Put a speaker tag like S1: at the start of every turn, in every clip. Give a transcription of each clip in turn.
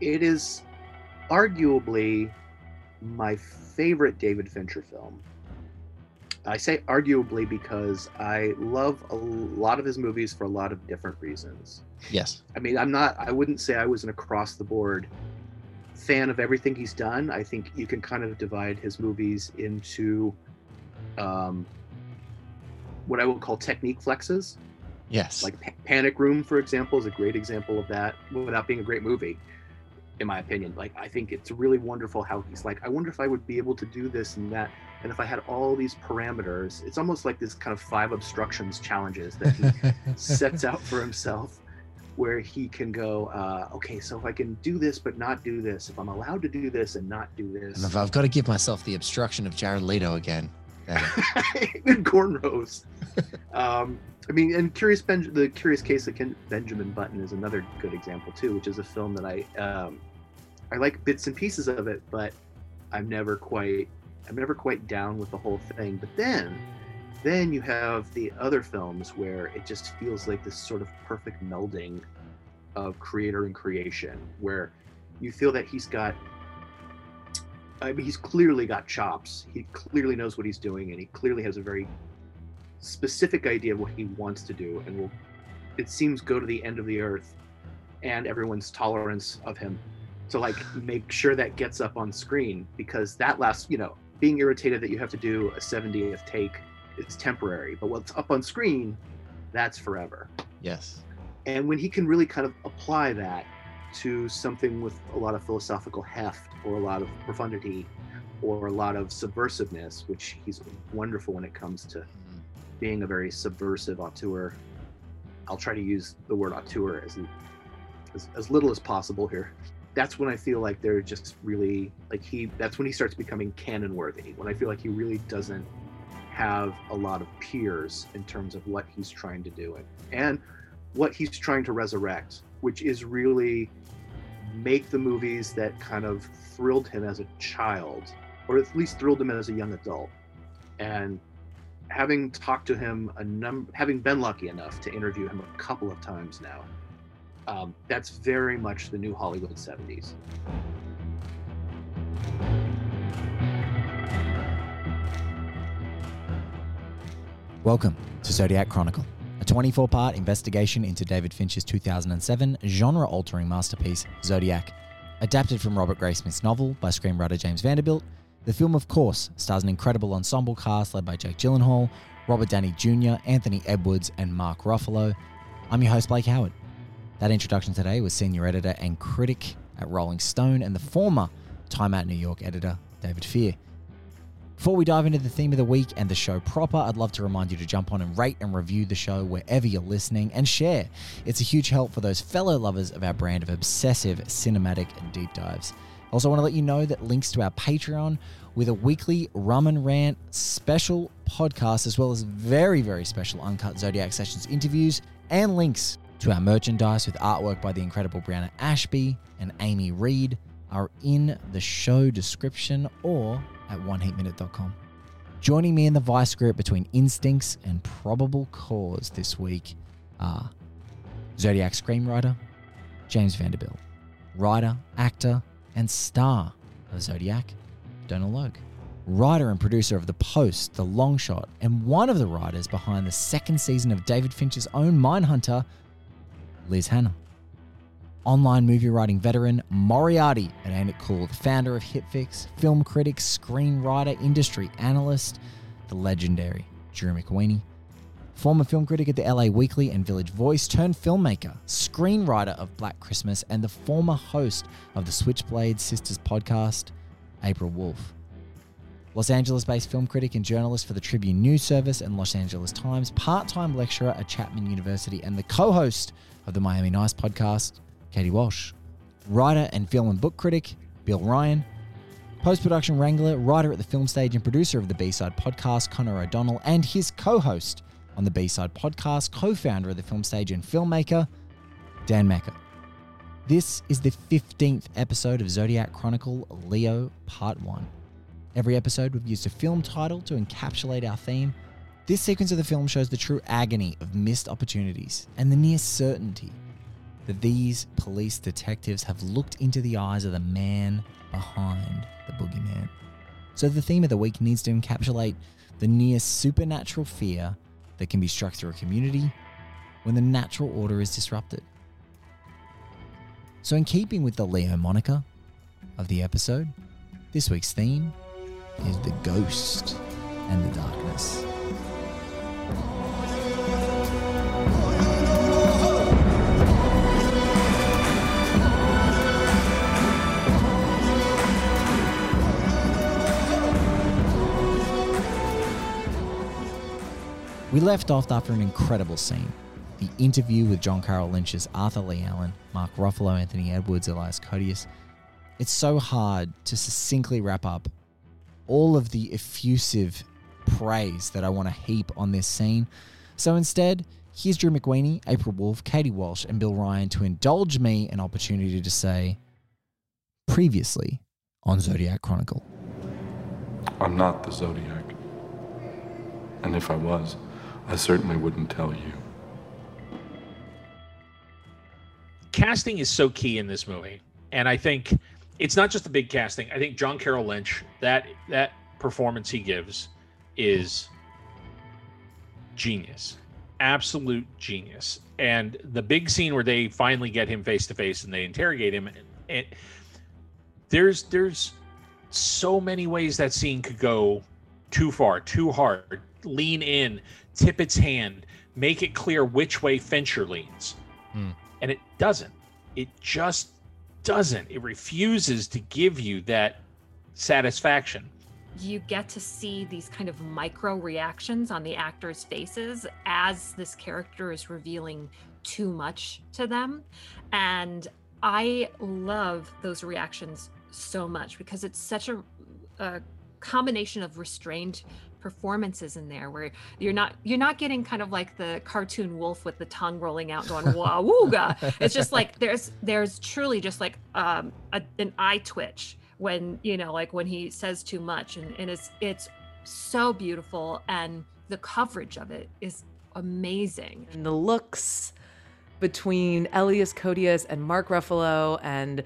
S1: It is arguably my favorite David Fincher film. I say arguably because I love a lot of his movies for a lot of different reasons.
S2: Yes.
S1: I mean, I'm not, I wouldn't say I was an across the board fan of everything he's done. I think you can kind of divide his movies into um, what I would call technique flexes.
S2: Yes.
S1: Like pa- Panic Room, for example, is a great example of that without being a great movie, in my opinion. Like, I think it's really wonderful how he's like, I wonder if I would be able to do this and that. And if I had all these parameters, it's almost like this kind of five obstructions challenges that he sets out for himself where he can go, uh, okay, so if I can do this but not do this, if I'm allowed to do this and not do
S2: and
S1: this,
S2: if I've got to give myself the obstruction of Jared Leto again.
S1: and cornrows. um, I mean, and Curious ben- the Curious Case of Ken- Benjamin Button is another good example too, which is a film that I um, I like bits and pieces of it, but I'm never quite I'm never quite down with the whole thing. But then then you have the other films where it just feels like this sort of perfect melding of creator and creation, where you feel that he's got I mean, he's clearly got chops. He clearly knows what he's doing, and he clearly has a very specific idea of what he wants to do, and will, it seems, go to the end of the earth and everyone's tolerance of him to like make sure that gets up on screen because that last, you know, being irritated that you have to do a 70th take is temporary, but what's up on screen, that's forever.
S2: Yes.
S1: and when he can really kind of apply that to something with a lot of philosophical heft or a lot of profundity or a lot of subversiveness which he's wonderful when it comes to mm-hmm. being a very subversive auteur i'll try to use the word auteur as, as, as little as possible here that's when i feel like they're just really like he that's when he starts becoming canon worthy when i feel like he really doesn't have a lot of peers in terms of what he's trying to do and, and what he's trying to resurrect, which is really make the movies that kind of thrilled him as a child, or at least thrilled him as a young adult. And having talked to him a number, having been lucky enough to interview him a couple of times now, um, that's very much the new Hollywood 70s.
S3: Welcome to Zodiac Chronicle, a 24 part investigation into David Fincher's 2007 genre altering masterpiece, Zodiac. Adapted from Robert Graysmith's novel by screenwriter James Vanderbilt, the film, of course, stars an incredible ensemble cast led by Jake Gyllenhaal, Robert Downey Jr., Anthony Edwards, and Mark Ruffalo. I'm your host, Blake Howard. That introduction today was senior editor and critic at Rolling Stone and the former Time Out New York editor, David Fear. Before we dive into the theme of the week and the show proper, I'd love to remind you to jump on and rate and review the show wherever you're listening and share. It's a huge help for those fellow lovers of our brand of obsessive cinematic and deep dives. Also, want to let you know that links to our Patreon with a weekly Rum and Rant special podcast, as well as very, very special Uncut Zodiac Sessions interviews and links to our merchandise with artwork by the incredible Brianna Ashby and Amy Reed are in the show description or at oneheatminute.com. Joining me in the vice grip between instincts and probable cause this week are Zodiac screenwriter James Vanderbilt, writer, actor, and star of Zodiac, Donal Logue, writer and producer of The Post, The Long Shot, and one of the writers behind the second season of David Fincher's own Mindhunter, Liz Hannah online movie writing veteran Moriarty at Ain't It Cool, the founder of HitFix, film critic, screenwriter, industry analyst, the legendary Drew McWeeny, former film critic at the LA Weekly and Village Voice, turned filmmaker, screenwriter of Black Christmas, and the former host of the Switchblade Sisters podcast, April Wolf. Los Angeles based film critic and journalist for the Tribune News Service and Los Angeles Times, part time lecturer at Chapman University, and the co host of the Miami Nice podcast, Katie Walsh. writer and film and book critic Bill Ryan, post production wrangler, writer at the film stage, and producer of the B Side podcast, Connor O'Donnell, and his co host on the B Side podcast, co founder of the film stage and filmmaker, Dan Mecca. This is the 15th episode of Zodiac Chronicle Leo Part 1. Every episode, we've used a film title to encapsulate our theme. This sequence of the film shows the true agony of missed opportunities and the near certainty that these police detectives have looked into the eyes of the man behind the boogeyman. So the theme of the week needs to encapsulate the near supernatural fear that can be struck through a community when the natural order is disrupted. So, in keeping with the Leo moniker of the episode, this week's theme is the ghost and the darkness. We left off after an incredible scene. The interview with John Carroll Lynch's Arthur Lee Allen, Mark Ruffalo, Anthony Edwards, Elias Koteas. It's so hard to succinctly wrap up all of the effusive praise that I want to heap on this scene. So instead, here's Drew McWeeny, April Wolf, Katie Walsh, and Bill Ryan to indulge me an opportunity to say previously on Zodiac Chronicle.
S4: I'm not the Zodiac. And if I was, I certainly wouldn't tell you.
S5: Casting is so key in this movie. And I think it's not just the big casting. I think John Carroll Lynch, that that performance he gives is genius. Absolute genius. And the big scene where they finally get him face to face and they interrogate him and there's there's so many ways that scene could go too far, too hard. Lean in, tip its hand, make it clear which way Fincher leans.
S2: Hmm.
S5: And it doesn't. It just doesn't. It refuses to give you that satisfaction.
S6: You get to see these kind of micro reactions on the actors' faces as this character is revealing too much to them. And I love those reactions so much because it's such a, a combination of restrained performances in there where you're not you're not getting kind of like the cartoon wolf with the tongue rolling out going wawooga it's just like there's there's truly just like um a, an eye twitch when you know like when he says too much and, and it's it's so beautiful and the coverage of it is amazing
S7: and the looks between Elias Koteas and Mark Ruffalo and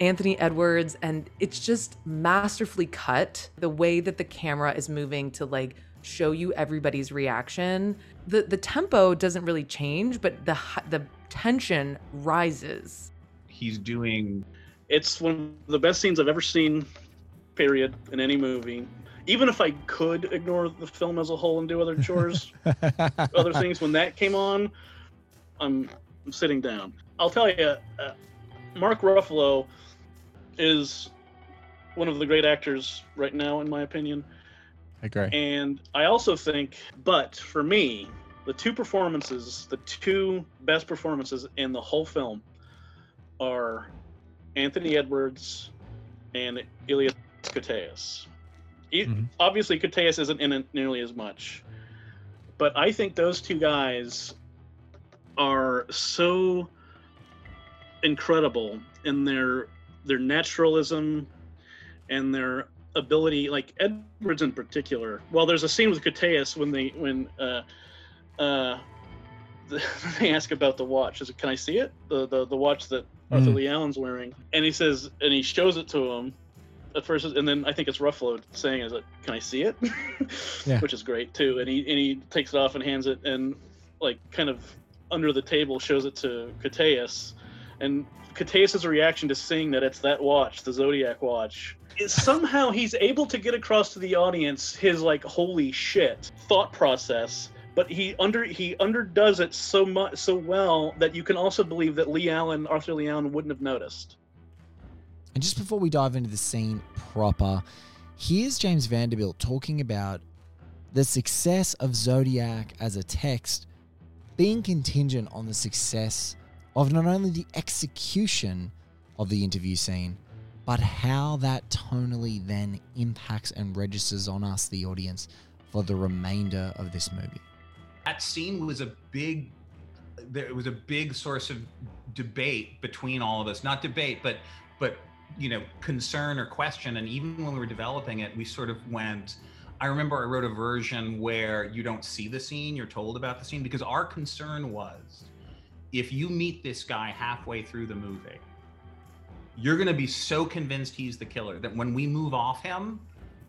S7: Anthony Edwards, and it's just masterfully cut. The way that the camera is moving to like show you everybody's reaction. The the tempo doesn't really change, but the the tension rises.
S8: He's doing. It's one of the best scenes I've ever seen. Period in any movie. Even if I could ignore the film as a whole and do other chores, other things, when that came on, I'm, I'm sitting down. I'll tell you, uh, Mark Ruffalo is one of the great actors right now, in my opinion.
S2: I agree.
S8: And I also think, but for me, the two performances, the two best performances in the whole film are Anthony Edwards and Elias Koteas.
S2: Mhm.
S8: Obviously, Koteas isn't in it nearly as much, but I think those two guys are so incredible in their their naturalism and their ability like edwards in particular well there's a scene with Koteas when they when uh uh they ask about the watch is it can i see it the the, the watch that arthur
S2: Mm.
S8: lee allen's wearing. And he says and he shows it to him. At first and then i think it's ruffalo saying is it can i see it?
S2: Yeah.
S8: which is great too. And he and he takes it off and hands it and like kind of under the table shows it to Koteas and Koteas' reaction to seeing that it's that watch, the Zodiac watch, is somehow he's able to get across to the audience his like holy shit thought process, but he under he underdoes it so much so well that you can also believe that Lee Allen, Arthur Lee Allen, wouldn't have noticed.
S3: And just before we dive into the scene proper, here's James Vanderbilt talking about the success of Zodiac as a text being contingent on the success of not only the execution of the interview scene, but how that tonally then impacts and registers on us, the audience, for the remainder of this movie.
S9: That scene was a big, there was a big source of debate between all of us. Not debate, but but you know, concern or question. And even when we were developing it, we sort of went. I remember I wrote a version where you don't see the scene, you're told about the scene, because our concern was if you meet this guy halfway through the movie, you're going to be so convinced he's the killer that when we move off him,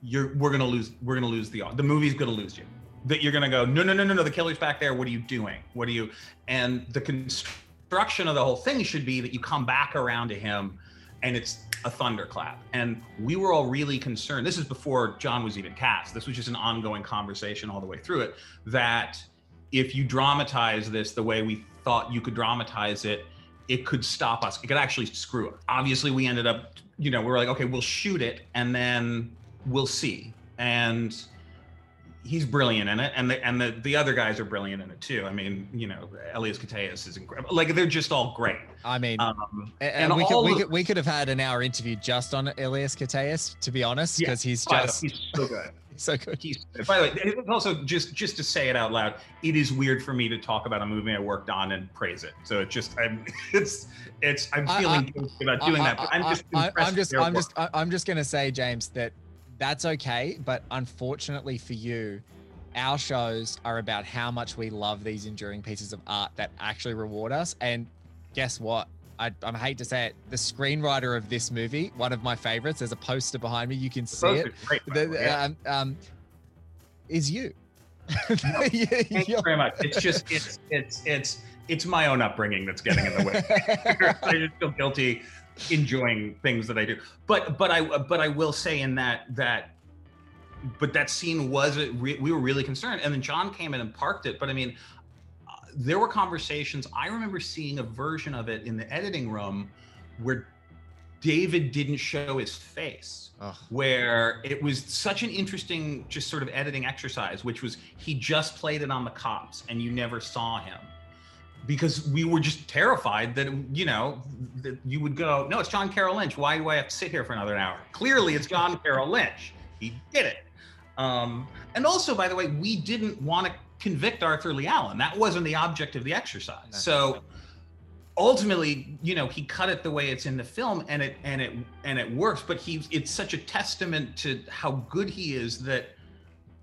S9: you're we're going to lose we're going to lose the the movie's going to lose you. That you're going to go no no no no no the killer's back there. What are you doing? What are you? And the construction of the whole thing should be that you come back around to him, and it's a thunderclap. And we were all really concerned. This is before John was even cast. This was just an ongoing conversation all the way through it. That if you dramatize this the way we thought you could dramatize it, it could stop us. It could actually screw it. Obviously, we ended up, you know, we were like, okay, we'll shoot it and then we'll see. And he's brilliant in it, and the and the the other guys are brilliant in it too. I mean, you know, Elias Koteas is incredible. Like they're just all great.
S2: I mean,
S9: Um,
S2: and, and we could we could we could have had an hour interview just on Elias Koteas, to be honest,
S9: Yeah,
S2: because he's
S9: the way,
S2: just
S9: he's so good.
S2: so good.
S9: He's, by the way, it's also just just to say it out loud, it is weird for me to talk about a movie I worked on and praise it. So it just I'm it's it's I'm feeling
S2: I-
S9: guilty about doing that, but I'm just
S2: I, am just I'm
S9: work.
S2: just I- I'm just gonna say, James, that that's okay, but unfortunately for you, our shows are about how much we love these enduring pieces of art that actually reward us. And guess what? I, I hate to say it, the screenwriter of this movie, one of my favorites, there's a poster behind me, you can see it.
S9: great,
S2: The-
S9: the yeah.
S2: um, um, is you.
S9: Thank you very much. It's just it's it's it's it's my own upbringing that's getting in the way. I just feel guilty enjoying things that I do. But but I but I will say in that that but that scene was we were really concerned and then John came in and parked it. But I mean uh, there were conversations. I remember seeing a version of it in the editing room where David didn't show his face
S2: Ugh.
S9: where it was such an interesting just sort of editing exercise which was he just played it on the cops and you never saw him because we were just terrified that you know that you would go no it's john carroll lynch. Why do i have to sit here for another hour? Clearly it's john carroll lynch. He did it. Um, and also by the way we didn't want to convict arthur lee allen. That wasn't the object of the exercise. So ultimately you know he cut it the way it's in the film and it and it and it works. But he's it's such a testament to how good he is that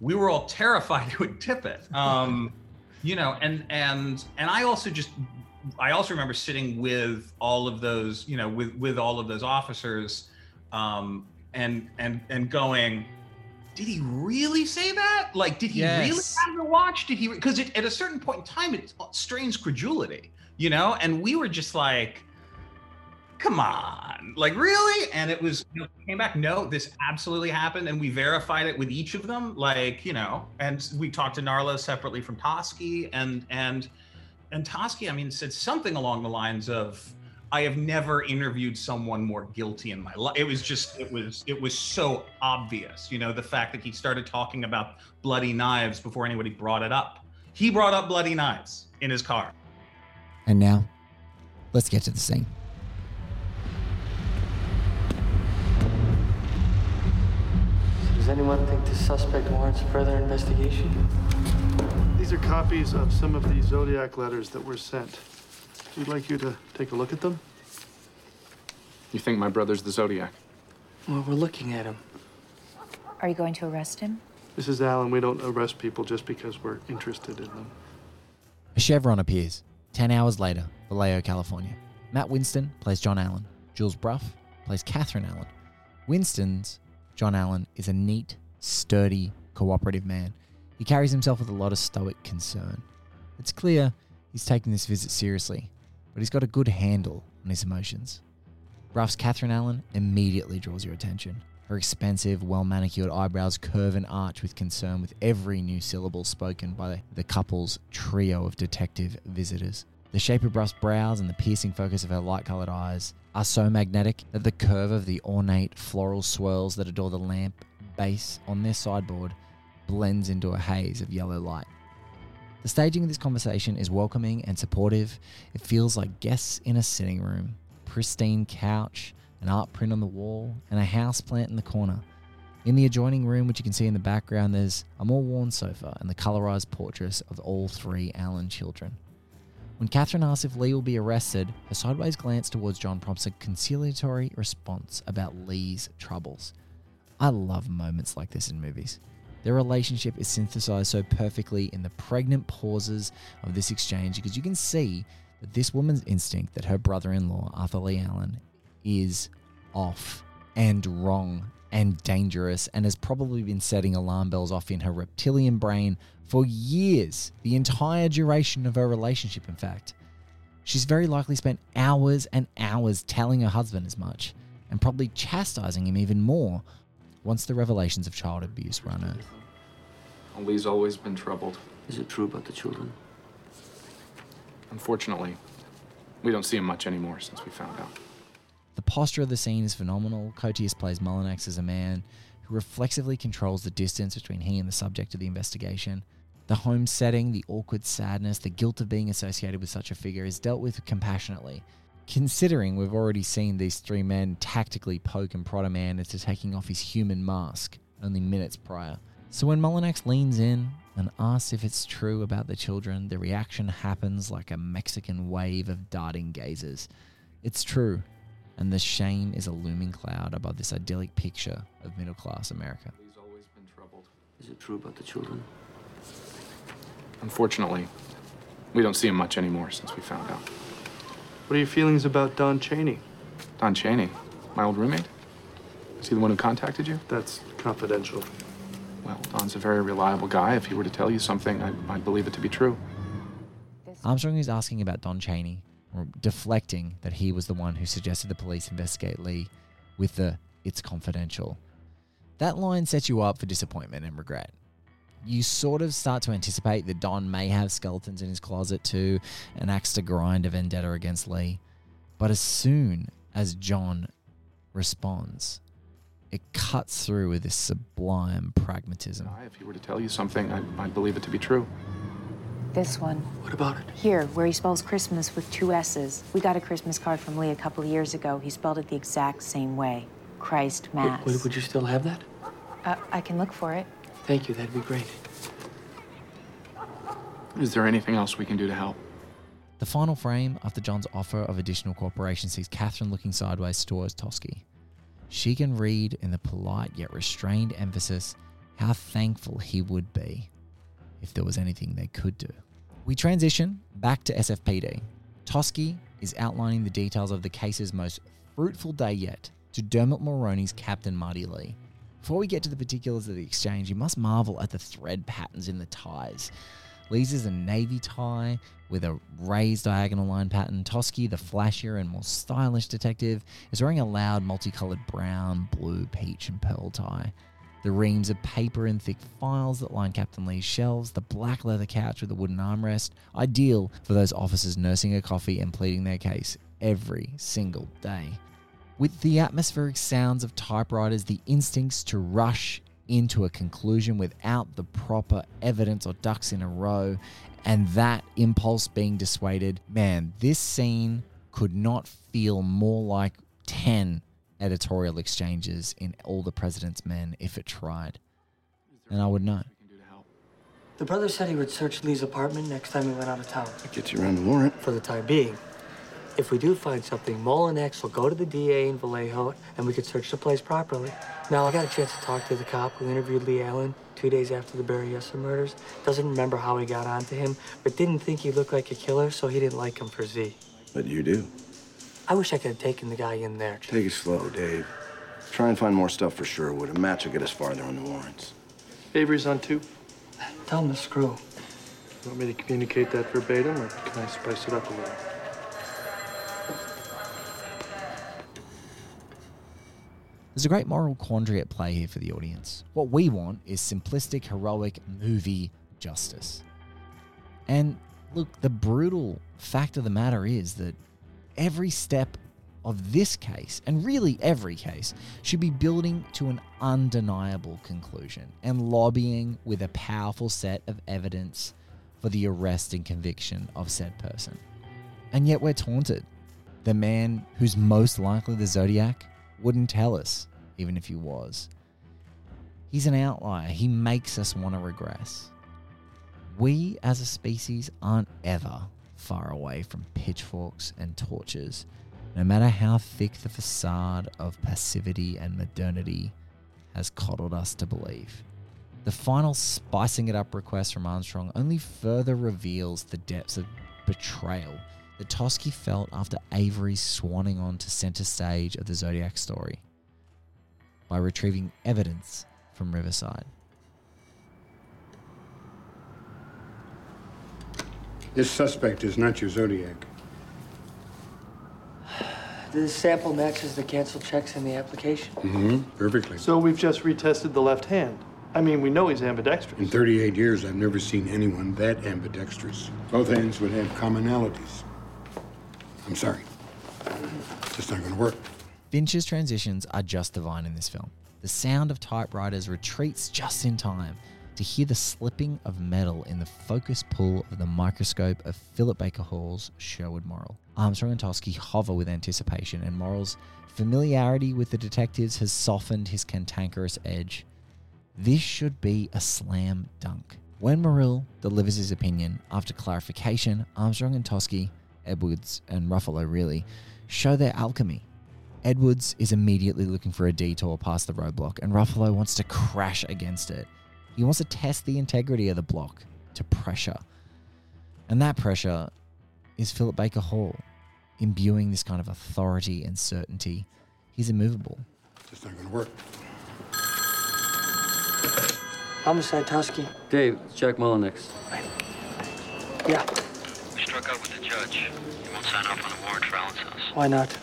S9: we were all terrified he would tip it. Um you know and and and i also just i also remember sitting with all of those you know with with all of those officers um and and and going did he really say that? Like did he really have the watch? Did he because at a certain point in time it strains credulity you know? And we were just like come on. Like really? And it was you know, came back no this absolutely happened and we verified it with each of them like you know and we talked to Narlow separately from Toschi and and and Toschi i mean said something along the lines of i have never interviewed someone more guilty in my life it was just it was it was so obvious you know the fact that he started talking about bloody knives before anybody brought it up. He brought up bloody knives in his car.
S3: And now, let's get to the scene.
S10: Does anyone think this suspect warrants further investigation?
S11: These are copies of some of the Zodiac letters that were sent. We'd like you to take a look at them.
S12: You think my brother's the Zodiac?
S10: Well, we're looking at him.
S13: Are you going to arrest him?
S11: Mrs. Allen, we don't arrest people just because we're interested in them.
S3: A chevron appears. Ten hours later, Vallejo, California. Matt Winston plays John Allen. Jules Bruff plays Catherine Allen. Winston's John Allen is a neat, sturdy, cooperative man. He carries himself with a lot of stoic concern. It's clear he's taking this visit seriously, but he's got a good handle on his emotions. Bruff's Catherine Allen immediately draws your attention. Her expensive, well manicured eyebrows curve and arch with concern with every new syllable spoken by the couple's trio of detective visitors. The shape of Bruff's brows and the piercing focus of her light colored eyes are so magnetic that the curve of the ornate floral swirls that adorn the lamp base on their sideboard blends into a haze of yellow light. The staging of this conversation is welcoming and supportive. It feels like guests in a sitting room. pristine couch, an art print on the wall, and a house plant in the corner. In the adjoining room, which you can see in the background, there's a more worn sofa and the colorized portraits of all three Allen children. When Catherine asks if Lee will be arrested, her sideways glance towards John prompts a conciliatory response about Lee's troubles. I love moments like this in movies. Their relationship is synthesized so perfectly in the pregnant pauses of this exchange because you can see that this woman's instinct that her brother in law, Arthur Lee Allen, is off and wrong and dangerous and has probably been setting alarm bells off in her reptilian brain for years, the entire duration of her relationship, in fact. She's very likely spent hours and hours telling her husband as much and probably chastising him even more once the revelations of child abuse were unearthed.
S12: Lee's always been troubled.
S10: Is it true about the children?
S12: Unfortunately, we don't see him much anymore since we found out.
S3: The posture of the scene is phenomenal. Koteas plays Mulanax as a man who reflexively controls the distance between he and the subject of the investigation. The home setting, the awkward sadness, the guilt of being associated with such a figure is dealt with compassionately. Considering we've already seen these three men tactically poke and prod a man into taking off his human mask only minutes prior. So when Mulanax leans in and asks if it's true about the children, the reaction happens like a Mexican wave of darting gazes. It's true, and the shame is a looming cloud above this idyllic picture of middle class America.
S12: Lee's always been troubled.
S10: Is it true about the children?
S12: Unfortunately, we don't see him much anymore since we found out.
S11: What are your feelings about Don Cheney?
S12: Don Cheney, my old roommate? Is he the one who contacted you?
S11: That's confidential.
S12: Well, Don's a very reliable guy. If he were to tell you something, I, I'd believe it to be true.
S3: Armstrong is asking about Don Cheney, deflecting that he was the one who suggested the police investigate Lee with the it's confidential. That line sets you up for disappointment and regret. You sort of start to anticipate that Don may have skeletons in his closet too, an axe to grind a vendetta against Lee. But as soon as John responds, it cuts through with this sublime pragmatism.
S12: If he were to tell you something, I, I'd believe it to be true.
S13: This one.
S10: What about it?
S13: Here, where he spells Christmas with two S's. We got a Christmas card from Lee a couple of years ago. He spelled it the exact same way Christ Mass.
S10: Would, would you still have that?
S13: Uh, I can look for it.
S10: Thank you, that'd be great.
S12: Is there anything else we can do to help?
S3: The final frame after John's offer of additional cooperation sees Catherine looking sideways towards Toschi. She can read in the polite yet restrained emphasis how thankful he would be if there was anything they could do. We transition back to SFPD. Toschi is outlining the details of the case's most fruitful day yet to Dermot Mulroney's Captain Marty Lee. Before we get to the particulars of the exchange, you must marvel at the thread patterns in the ties. Lee's is a navy tie with a raised diagonal line pattern. Toschi, the flashier and more stylish detective, is wearing a loud multicolored brown, blue, peach, and pearl tie. The reams of paper and thick files that line Captain Lee's shelves, the black leather couch with a wooden armrest, ideal for those officers nursing a coffee and pleading their case every single day. With the atmospheric sounds of typewriters, the instincts to rush into a conclusion without the proper evidence or ducks in a row, and that impulse being dissuaded, man, this scene could not feel more like 10 editorial exchanges in All the President's Men if it tried. And I would know.
S10: The brother said he would search Lee's apartment next time he went out of town.
S14: Get you around the warrant.
S10: For the time being. If we do find something, Mulanax will go to the DA in Vallejo and we could search the place properly. Now, I got a chance to talk to the cop who interviewed Lee Allen two days after the Berryessa murders. Doesn't remember how he got onto him, but didn't think he looked like a killer, so he didn't like him for Z.
S14: But you do.
S10: I wish I could have taken the guy in there.
S14: Take it slow, Dave. Try and find more stuff for Sherwood. A match will get us farther on the warrants.
S11: Avery's on two.
S10: Tell him to screw.
S11: Want me to communicate that verbatim, or can I spice it up a little?
S3: There's a great moral quandary at play here for the audience. What we want is simplistic, heroic movie justice. And look, the brutal fact of the matter is that every step of this case, and really every case, should be building to an undeniable conclusion and lobbying with a powerful set of evidence for the arrest and conviction of said person. And yet we're taunted. The man who's most likely the Zodiac wouldn't tell us, even if he was. He's an outlier. He makes us want to regress. We as a species aren't ever far away from pitchforks and torches, no matter how thick the facade of passivity and modernity has coddled us to believe. The final spicing it up request from Armstrong only further reveals the depths of betrayal that Toschi felt after Avery swanning on to center stage of the Zodiac story by retrieving evidence from Riverside.
S15: This suspect is not your Zodiac.
S10: The sample matches the canceled checks in the application.
S15: Mm-hmm. Perfectly.
S11: So we've just retested the left hand. I mean, we know he's ambidextrous.
S15: In 38 years, I've never seen anyone that ambidextrous. Both hands would have commonalities. I'm sorry. Just not gonna work.
S3: Finch's transitions are just divine in this film. The sound of typewriters retreats just in time to hear the slipping of metal in the focus pull of the microscope of Philip Baker Hall's Sherwood Morrill. Armstrong and Toschi hover with anticipation, and Morrill's familiarity with the detectives has softened his cantankerous edge. This should be a slam dunk. When Morrill delivers his opinion, after clarification, Armstrong and Toschi, Edwards and Ruffalo really, show their alchemy. Edwards is immediately looking for a detour past the roadblock, and Ruffalo wants to crash against it. He wants to test the integrity of the block to pressure. And that pressure is Philip Baker Hall, imbuing this kind of authority and certainty. He's immovable.
S15: Just not gonna work.
S10: Homicide, Toschi.
S16: Dave, it's Jack Mulanax.
S10: Yeah.
S17: We struck out with the judge. He won't sign off on a warrant for Allen's house.
S10: Why not?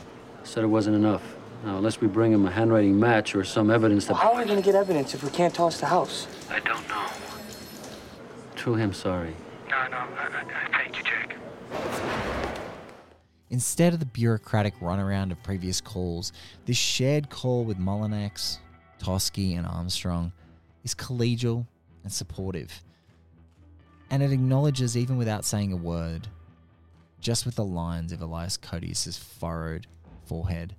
S16: Said it wasn't enough. Now, unless we bring him a handwriting match or some evidence that.
S10: Well, how are we going to get evidence if we can't toss the house?
S17: I don't know.
S16: True him sorry.
S17: No, no, I, I, I thank you, Jack.
S3: Instead of the bureaucratic runaround of previous calls, this shared call with Mulanax, Toschi, and Armstrong is collegial and supportive. And it acknowledges, even without saying a word, just with the lines of Elias Koteas's furrowed forehead.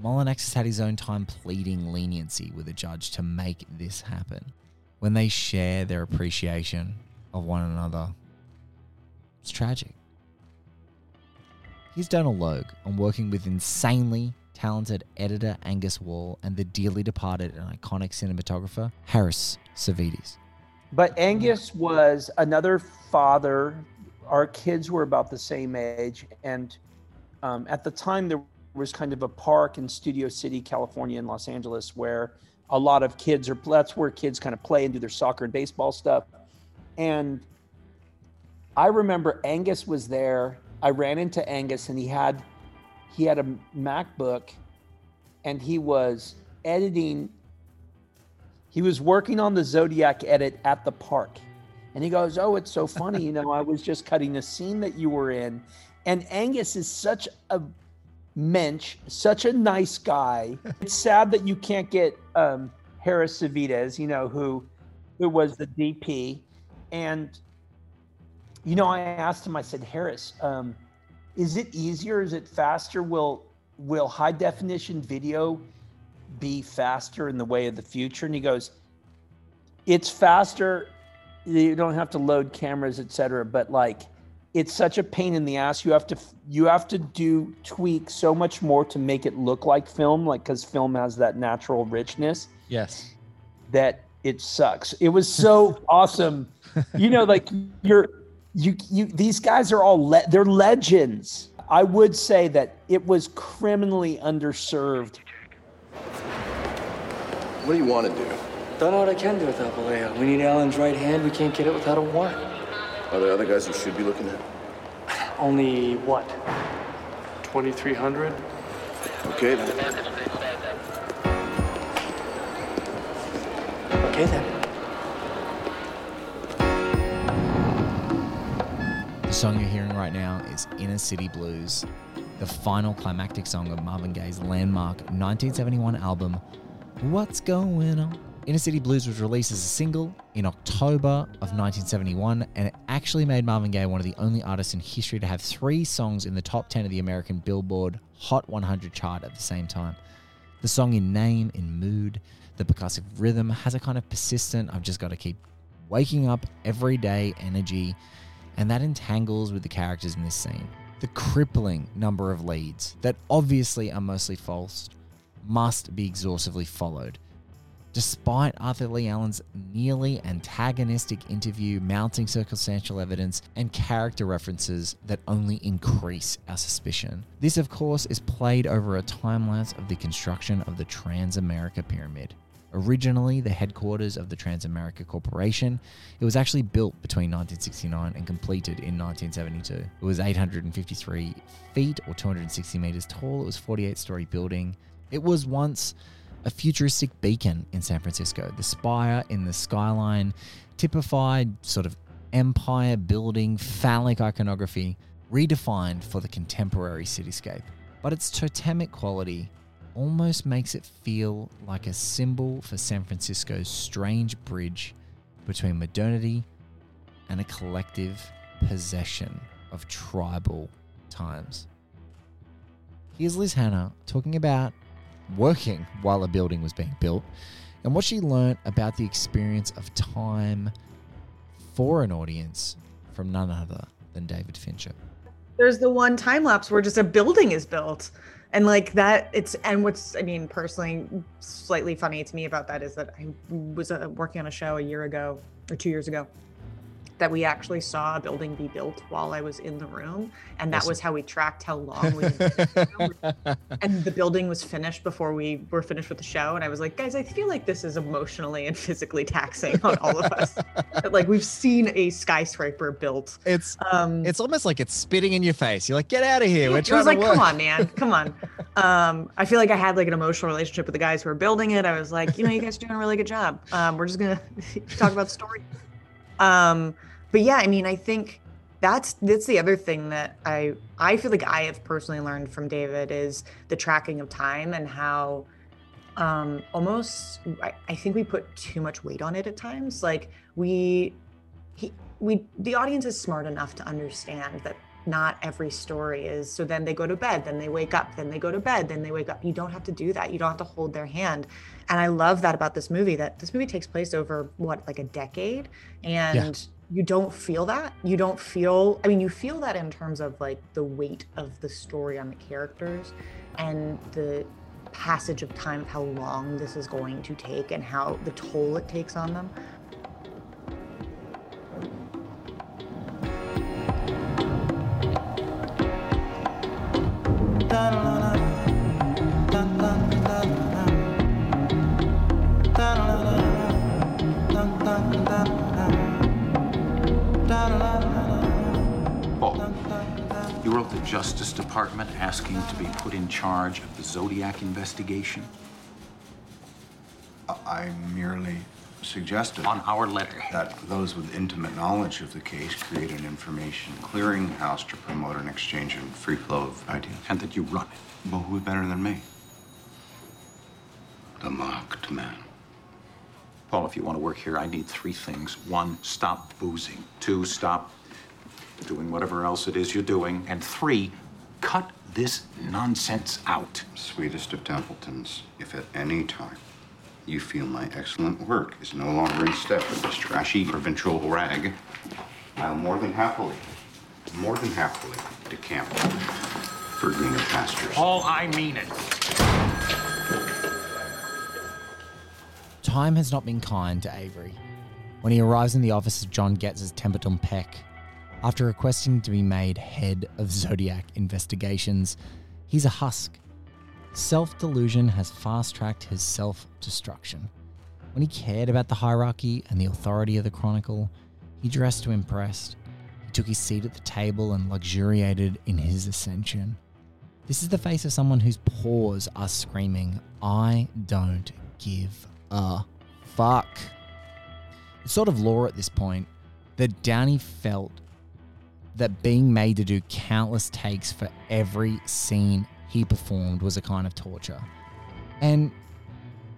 S3: Mulanax has had his own time pleading leniency with the judge to make this happen. When they share their appreciation of one another, it's tragic. Here's Donal Logue on working with insanely talented editor Angus Wall and the dearly departed and iconic cinematographer Harris Savides.
S18: But Angus was another father. Our kids were about the same age. And um, at the time, there was kind of a park in Studio City, California, in Los Angeles, where a lot of kids are, that's where kids kind of play and do their soccer and baseball stuff. And I remember Angus was there. I ran into Angus and he had he had a MacBook and he was editing he was working on the Zodiac edit at the park. And he goes, "Oh, it's so funny, you know, I was just cutting a scene that you were in." And Angus is such a mensch, such a nice guy. It's sad that you can't get um, Harris Savides, you know, who who was the DP. And you know, I asked him. I said, Harris, um, is it easier? Is it faster? Will will high definition video be faster in the way of the future? And he goes, it's faster. You don't have to load cameras, et cetera. But like, it's such a pain in the ass. You have to you have to do tweak so much more to make it look like film, like because film has that natural richness.
S2: Yes.
S18: That it sucks. It was so awesome. You know, like you're you you these guys are all le- they're legends. I would say that it was criminally underserved.
S14: What do you want to do?
S10: Don't know what I can do without Vallejo. We need Allen's right hand. We can't get it without a warrant.
S14: Are there other guys who should be looking at?
S10: Only what?
S11: 2300?
S14: Okay, then.
S10: Okay then.
S3: The song you're hearing right now is Inner City Blues, the final climactic song of Marvin Gaye's landmark 1971 album, What's Going On? Inner City Blues was released as a single in October of 1971, and it actually made Marvin Gaye one of the only artists in history to have three songs in the top 10 of the American Billboard Hot 100 chart at the same time. The song in name, in mood, the percussive rhythm has a kind of persistent, I've just got to keep waking up every day energy, and that entangles with the characters in this scene. The crippling number of leads that obviously are mostly false must be exhaustively followed. Despite Arthur Lee Allen's nearly antagonistic interview, mounting circumstantial evidence, and character references that only increase our suspicion. This, of course, is played over a time lapse of the construction of the Transamerica Pyramid. Originally the headquarters of the Transamerica Corporation, it was actually built between 1969 and completed in 1972. It was 853 feet or 260 meters tall. It was a 48 story building. It was once a futuristic beacon in San Francisco. The spire in the skyline typified sort of empire building phallic iconography redefined for the contemporary cityscape. But its totemic quality almost makes it feel like a symbol for San Francisco's strange bridge between modernity and a collective possession of tribal times. Here's Liz Hannah talking about working while a building was being built and what she learned about the experience of time for an audience from none other than David Fincher.
S19: There's the one time lapse where just a building is built. And like that, it's and what's I mean personally slightly funny to me about that is that I was uh, working on a show a year ago or two years ago that we actually saw a building be built while I was in the room, and that
S3: Awesome.
S19: was how we tracked how long we. and the building was finished before we were finished with the show, and I was like, guys, I feel like this is emotionally and physically taxing on all of us. Like we've seen a skyscraper built.
S2: It's
S19: um,
S2: it's almost like it's spitting in your face. You're like, get out of here. We're
S19: it was like,
S2: work.
S19: come on, man, come on. Um, I feel like I had like an emotional relationship with the guys who were building it. I was like, you know, you guys are doing a really good job. Um, we're just gonna talk about the story. Um, but yeah, I mean, I think that's that's the other thing that I I feel like I have personally learned from David is the tracking of time and how um almost I, I think we put too much weight on it at times. Like we he we the audience is smart enough to understand that not every story is so then they go to bed then they wake up then they go to bed then they wake up. You don't have to do that. You don't have to hold their hand. And i love that about this movie that this movie takes place over what like a decade? And you don't feel that? You don't feel i mean you feel that in terms of like the weight of the story on the characters and the passage of time of how long this is going to take and how the toll it takes on them
S20: you wrote the Justice Department asking to be put in charge of the Zodiac investigation?
S14: I merely suggested.
S20: On our letterhead.
S14: That those with intimate knowledge of the case create an information clearinghouse to promote an exchange and free flow of ideas.
S20: And that you run it.
S14: Well, who's better than me? The marked man.
S20: Paul, if you want to work here, I need three things. One, stop boozing. Two, stop doing whatever else it is you're doing. And three, cut this nonsense out.
S14: Sweetest of Templetons, if at any time you feel my excellent work is no longer in step with this trashy provincial rag, I'll more than happily, more than happily decamp for greener pastures.
S20: Paul, I mean it.
S3: Time has not been kind to Avery. When he arrives in the office of John Getz's Templeton Peck, after requesting to be made head of Zodiac investigations, he's a husk. Self delusion has fast tracked his self destruction. When he cared about the hierarchy and the authority of the Chronicle, he dressed to impress. He took his seat at the table and luxuriated in his ascension. This is the face of someone whose paws are screaming, I don't give a fuck. It's sort of law at this point that Downey felt that being made to do countless takes for every scene he performed was a kind of torture. And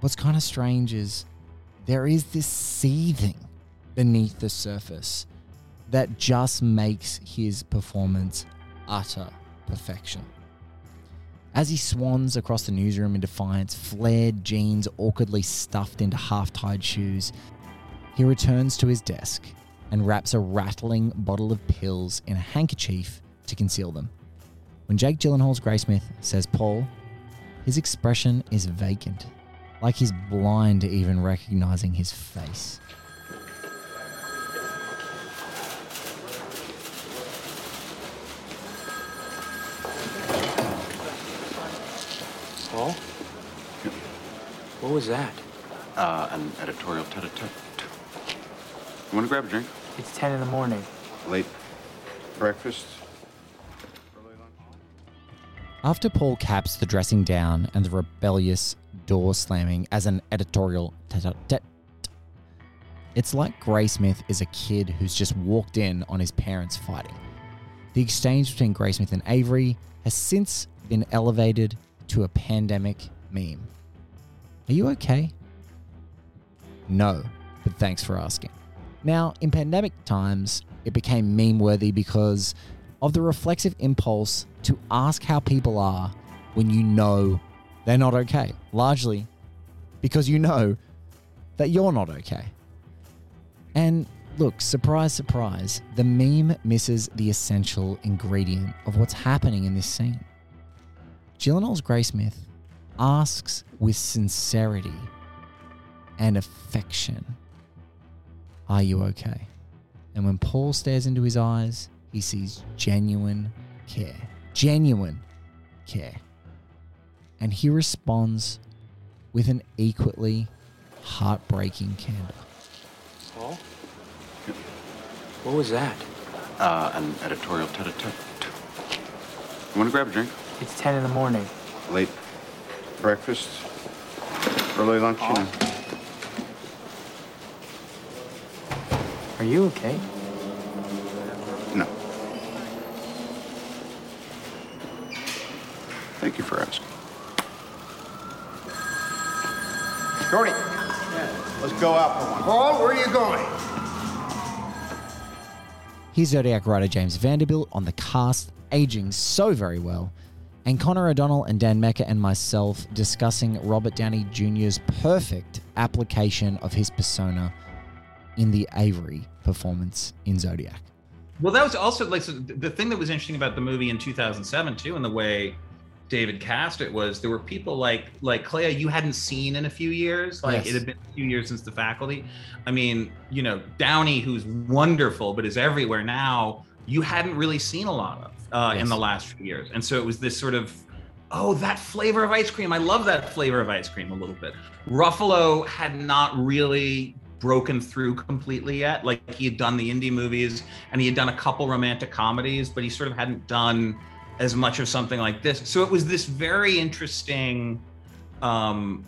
S3: what's kind of strange is there is this seething beneath the surface that just makes his performance utter perfection. As he swans across the newsroom in defiance, flared jeans awkwardly stuffed into half tied shoes, he returns to his desk and wraps a rattling bottle of pills in a handkerchief to conceal them. When Jake Gyllenhaal's Graysmith says Paul, his expression is vacant, like he's blind to even recognizing his face.
S10: Paul? What was that?
S14: Uh, an editorial tete-a-tete. You want to grab a drink?
S10: It's 10 in the morning.
S14: Late breakfast?
S3: After Paul caps the dressing down and the rebellious door slamming as an editorial it's like Graysmith is a kid who's just walked in on his parents fighting. The exchange between Graysmith and Avery has since been elevated to a pandemic meme. Are you okay? No, but thanks for asking. Now, in pandemic times, it became meme worthy because of the reflexive impulse to ask how people are when you know they're not okay, largely because you know that you're not okay. And look, surprise, surprise, the meme misses the essential ingredient of what's happening in this scene. Gyllenhaal's Graysmith asks with sincerity and affection, Are you okay? And when Paul stares into his eyes, he sees genuine care. Genuine care. And he responds with an equally heartbreaking candor.
S10: Paul? What was that?
S14: Uh, an editorial tete-a-tete. You want to grab a drink?
S10: It's 10 in the morning.
S14: Late breakfast? Early lunch? You.
S10: Are you okay?
S14: Thank you for asking.
S21: Shorty. Let's go out for one. Paul, where are you going?
S3: Here's Zodiac writer James Vanderbilt on the cast, aging so very well, and Connor O'Donnell and Dan Mecca and myself discussing Robert Downey Jr.'s perfect application of his persona in the Avery performance in Zodiac.
S9: Well, that was also like so the thing that was interesting about the movie in 2007 too, and the way David cast it was there were people like like Clea you hadn't seen in a few years. Like
S3: Yes.
S9: it had been a few years since the faculty. I mean, you know, Downey, who's wonderful but is everywhere now, you hadn't really seen a lot of uh, in the last few years. And so it was this sort of oh, that flavor of ice cream. I love that flavor of ice cream a little bit. Ruffalo had not really broken through completely yet. Like he had done the indie movies and he had done a couple romantic comedies, but he sort of hadn't done as much of something like this. So it was this very interesting um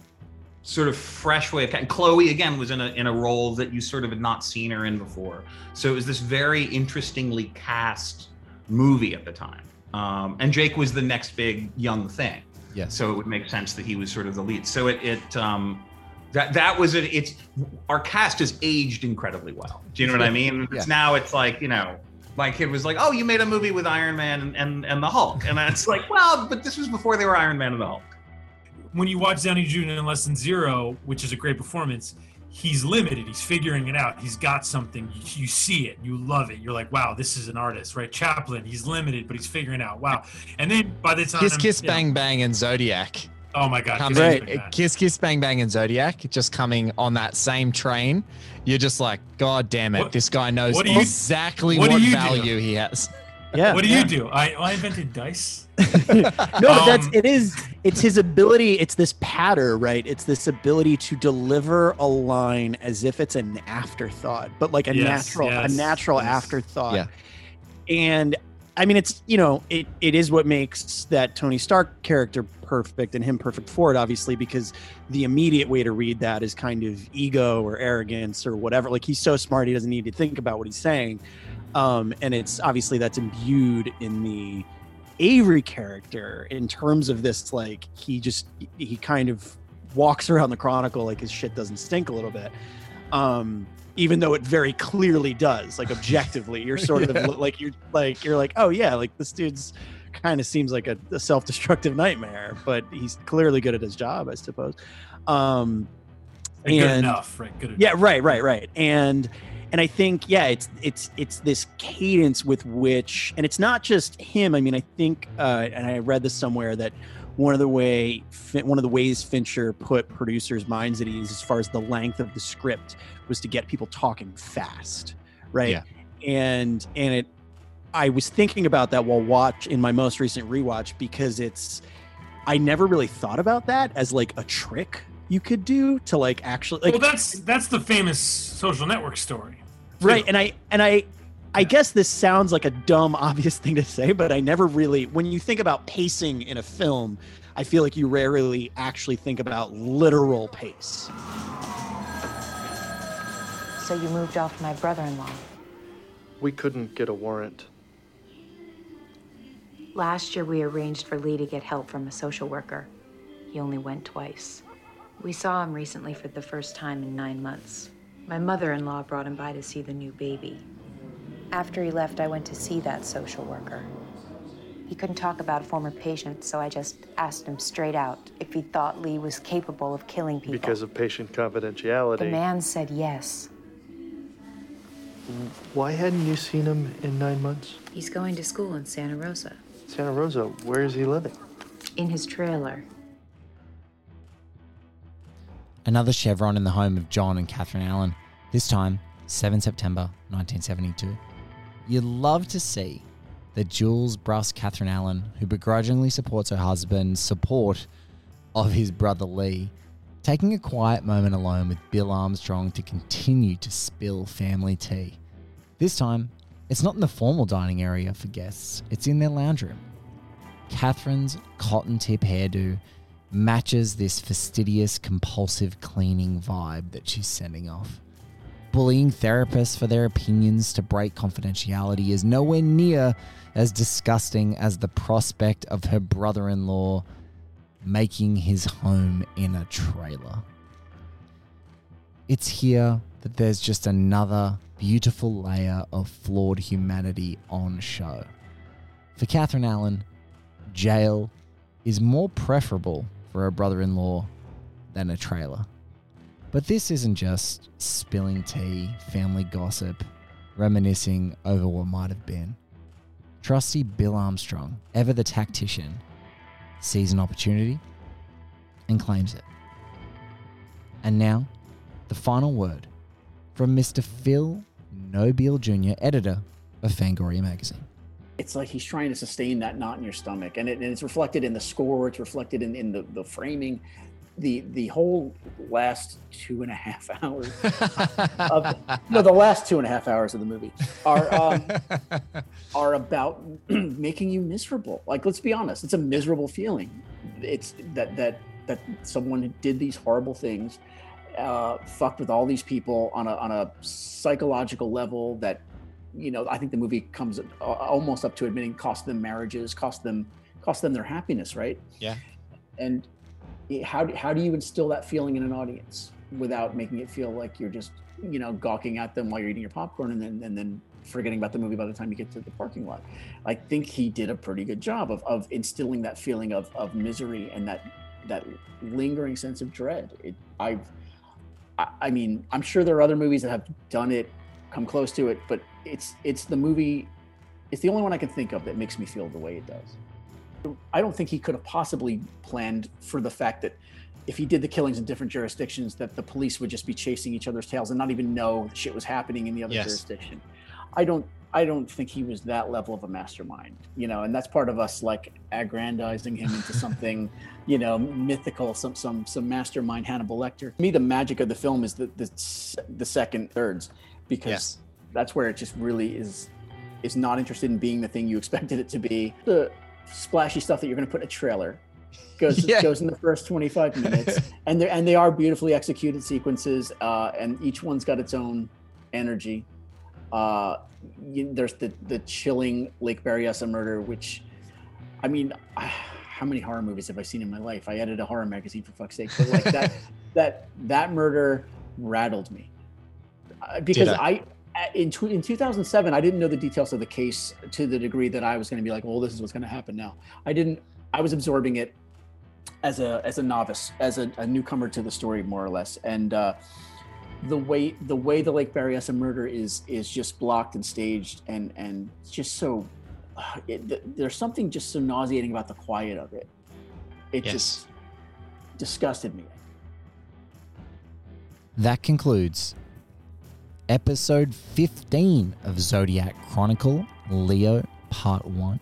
S9: sort of fresh way of and Chloe again was in a in a role that you sort of had not seen her in before. So it was this very interestingly cast movie at the time. Um, and Jake was the next big young thing.
S3: Yes.
S9: So it would make sense that he was sort of the lead. So it it um that that was it. It's our cast has aged incredibly well. Do you know what I mean?
S3: Yeah.
S9: It's now it's like you know my kid was like, "Oh, you made a movie with Iron Man and and, and the Hulk," and it's like, well, but this was before they were Iron Man and the Hulk.
S22: when you watch Downey Jr. in Less Than Zero, which is a great performance, he's limited. He's figuring it out. He's got something. You, you see it. You love it. You're like, wow, this is an artist, right? Chaplin, he's limited, but he's figuring it out. Wow. And then by the time
S2: Kiss Kiss
S22: yeah.
S2: Bang Bang and Zodiac.
S22: Oh my God.
S2: Coming,
S22: Kiss Kiss Bang Bang.
S2: Kiss Kiss Bang Bang and Zodiac just coming on that same train. You're just like, God damn it,
S22: What-
S2: this guy knows
S22: what you-
S2: exactly
S22: what
S2: what,
S22: do you do?
S2: value he has.
S23: Yeah.
S22: What do
S23: yeah.
S22: you do? I, I invented dice.
S23: no, but that's
S22: Um,
S23: it is it's his ability, it's this patter, right? It's this ability to deliver a line as if it's an afterthought, but like a
S22: Yes,
S23: natural
S22: yes,
S23: a natural
S22: yes.
S23: afterthought.
S2: Yeah.
S23: And I mean it's you know, it it is what makes that Tony Stark character perfect and him perfect for it, obviously, because the immediate way to read that is kind of ego or arrogance or whatever. Like he's so smart he doesn't need to think about what he's saying. Um, and it's obviously that's imbued in the Avery character in terms of this like he just he kind of walks around the Chronicle like his shit doesn't stink a little bit. Um, even though it very clearly does, like objectively, you're sort of like you're like you're like, oh yeah, like this dude's kind of seems like a, a self-destructive nightmare, but he's clearly good at his job, I suppose. Um,
S22: And good enough, right? Good
S23: yeah, right, right, right. And and I think yeah, it's it's it's this cadence with which, and it's not just him. I mean, I think, uh, and I read this somewhere that one of the way one of the ways Fincher put producers' minds at ease as far as the length of the script was to get people talking fast, right?
S2: Yeah.
S23: And and it, I was thinking about that while watch in my most recent rewatch because it's, I never really thought about that as like a trick you could do to like actually like
S22: well, that's that's the famous social network story.
S23: right and i and i i guess this sounds like a dumb obvious thing to say but i never really when you think about pacing in a film i feel like you rarely actually think about literal pace
S13: So you moved off my brother-in-law.
S11: We couldn't get a warrant.
S13: Last year, we arranged for Lee to get help from a social worker. He only went twice. We saw him recently for the first time in nine months. My mother in law brought him by to see the new baby. After he left, I went to see that social worker. He couldn't talk about a former patient, so I just asked him straight out if he thought Lee was capable of killing people.
S11: Because of patient confidentiality.
S13: the man said yes.
S11: Why hadn't you seen him in nine months?
S13: He's going to school in Santa Rosa,
S11: Santa Rosa, where is he living?
S13: in his trailer.
S3: Another chevron in the home of John and Catherine Allen, this time 7 September 1972. You'd love to see that Jules Bruss Catherine Allen, who begrudgingly supports her husband's support of his brother Lee, taking a quiet moment alone with Bill Armstrong to continue to spill family tea. This time, it's not in the formal dining area for guests, it's in their lounge room. Catherine's cotton tip hairdo matches this fastidious, compulsive cleaning vibe that she's sending off. Bullying therapists for their opinions to break confidentiality is nowhere near as disgusting as the prospect of her brother in law making his home in a trailer. It's here that there's just another beautiful layer of flawed humanity on show. For Catherine Allen, jail is more preferable for a brother in law than a trailer. But this isn't just spilling tea, family gossip, reminiscing over what might have been. Trusty Bill Armstrong, ever the tactician, sees an opportunity and claims it. And now, the final word from Mr. Phil Nobile Jr., editor of Fangoria magazine.
S24: it's like he's trying to sustain that knot in your stomach and, it, and it's reflected in the score it's reflected in, in the, the framing the the whole last two and a half hours of no the last two and a half hours of the movie are um, are about making you miserable like let's be honest it's a miserable feeling it's that that that someone did these horrible things uh, fucked with all these people on a on a psychological level that you know I think the movie comes almost up to admitting cost them marriages, cost them cost them their happiness, right?
S2: Yeah.
S24: And how do, how do you instill that feeling in an audience without making it feel like you're just you know gawking at them while you're eating your popcorn and then and then forgetting about the movie by the time you get to the parking lot. I think he did a pretty good job of, of instilling that feeling of, of misery and that that lingering sense of dread. It, I've I, I mean, I'm sure there are other movies that have done it, come close to it, but it's it's the movie, it's the only one I can think of that makes me feel the way it does. I don't think he could have possibly planned for the fact that if he did the killings in different jurisdictions, that the police would just be chasing each other's tails and not even know shit was happening in the other
S2: Yes.
S24: jurisdiction. I don't I don't think he was that level of a mastermind, you know, and that's part of us like aggrandizing him into something, you know, mythical, some some some mastermind Hannibal Lecter. To me, the magic of the film is the the, the second thirds, because
S2: Yes.
S24: that's where it just really is is not interested in being the thing you expected it to be. The splashy stuff that you're going to put in a trailer goes
S2: Yeah.
S24: goes in the first 25 minutes, and they and they are beautifully executed sequences, uh, and each one's got its own energy. Uh, you, there's the the chilling Lake Berryessa murder, which, I mean, how many horror movies have I seen in my life? I edit a horror magazine for fuck's sake. But like that, that that murder rattled me Uh, because
S25: I?
S24: I. in, tw- in 2007, I didn't know the details of the case to the degree that I was going to be like, "Oh, this is what's going to happen now." I didn't. I was absorbing it as a as a novice, as a, a newcomer to the story, more or less. And uh, the way the way the Lake Berryessa murder is is just blocked and staged, and and just so uh, it, th- there's something just so nauseating about the quiet of it. It
S25: Yes.
S24: just disgusted me.
S3: That concludes episode 15 of Zodiac Chronicle Leo Part 1.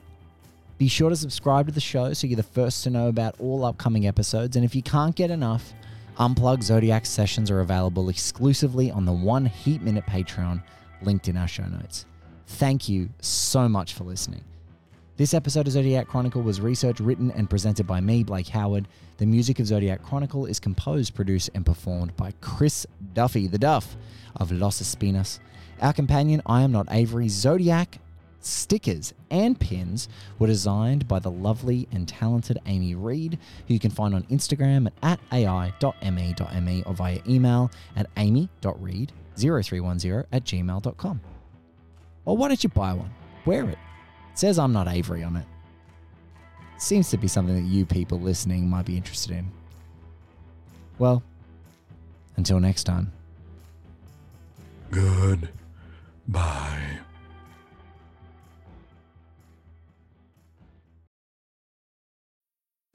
S3: Be sure to subscribe to the show so you're the first to know about all upcoming episodes. And if you can't get enough, Unplug Zodiac sessions are available exclusively on the One Heat Minute Patreon linked in our show notes. Thank you so much for listening. This episode of Zodiac Chronicle was researched, written, and presented by me, Blake Howard. The music of Zodiac Chronicle is composed, produced, and performed by Chris Duffy, the Duff of Los Espinas. Our companion, I Am Not Avery, Zodiac stickers and pins were designed by the lovely and talented Amy Reed, who you can find on Instagram at ai.me.me or via email at amy.reed0310 at gmail.com. Or why don't you buy one? Wear it. It says I'm not Avery on it. Seems to be something that you people listening might be interested in. Well, until next time.
S4: Good. Bye.